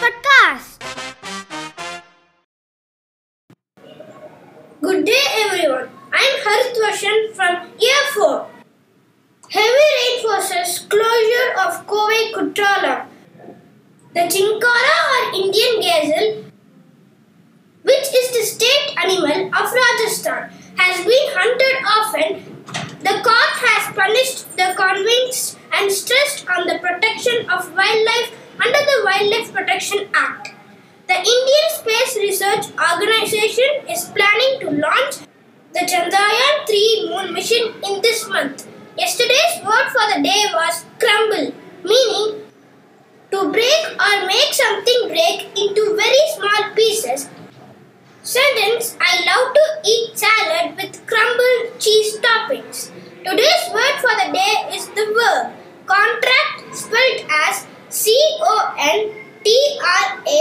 Podcast. Good day everyone. I am Harith Varshan from Year 4. Heavy rain forces closure of Kovai Kutralam. The Chinkara or Indian gazelle, which is the state animal of Rajasthan, has been hunted often. The court has punished the convicts stressed on the protection of wildlife under the Wildlife Protection Act. The Indian Space Research Organization is planning to launch the Chandrayaan 3 moon mission in this month. Yesterday's word for the day was crumble, meaning to break or make something break into very small pieces. Sentence I love to eat salad with crumbled cheese toppings. Today's word for the day Contract spelled as C O N T R A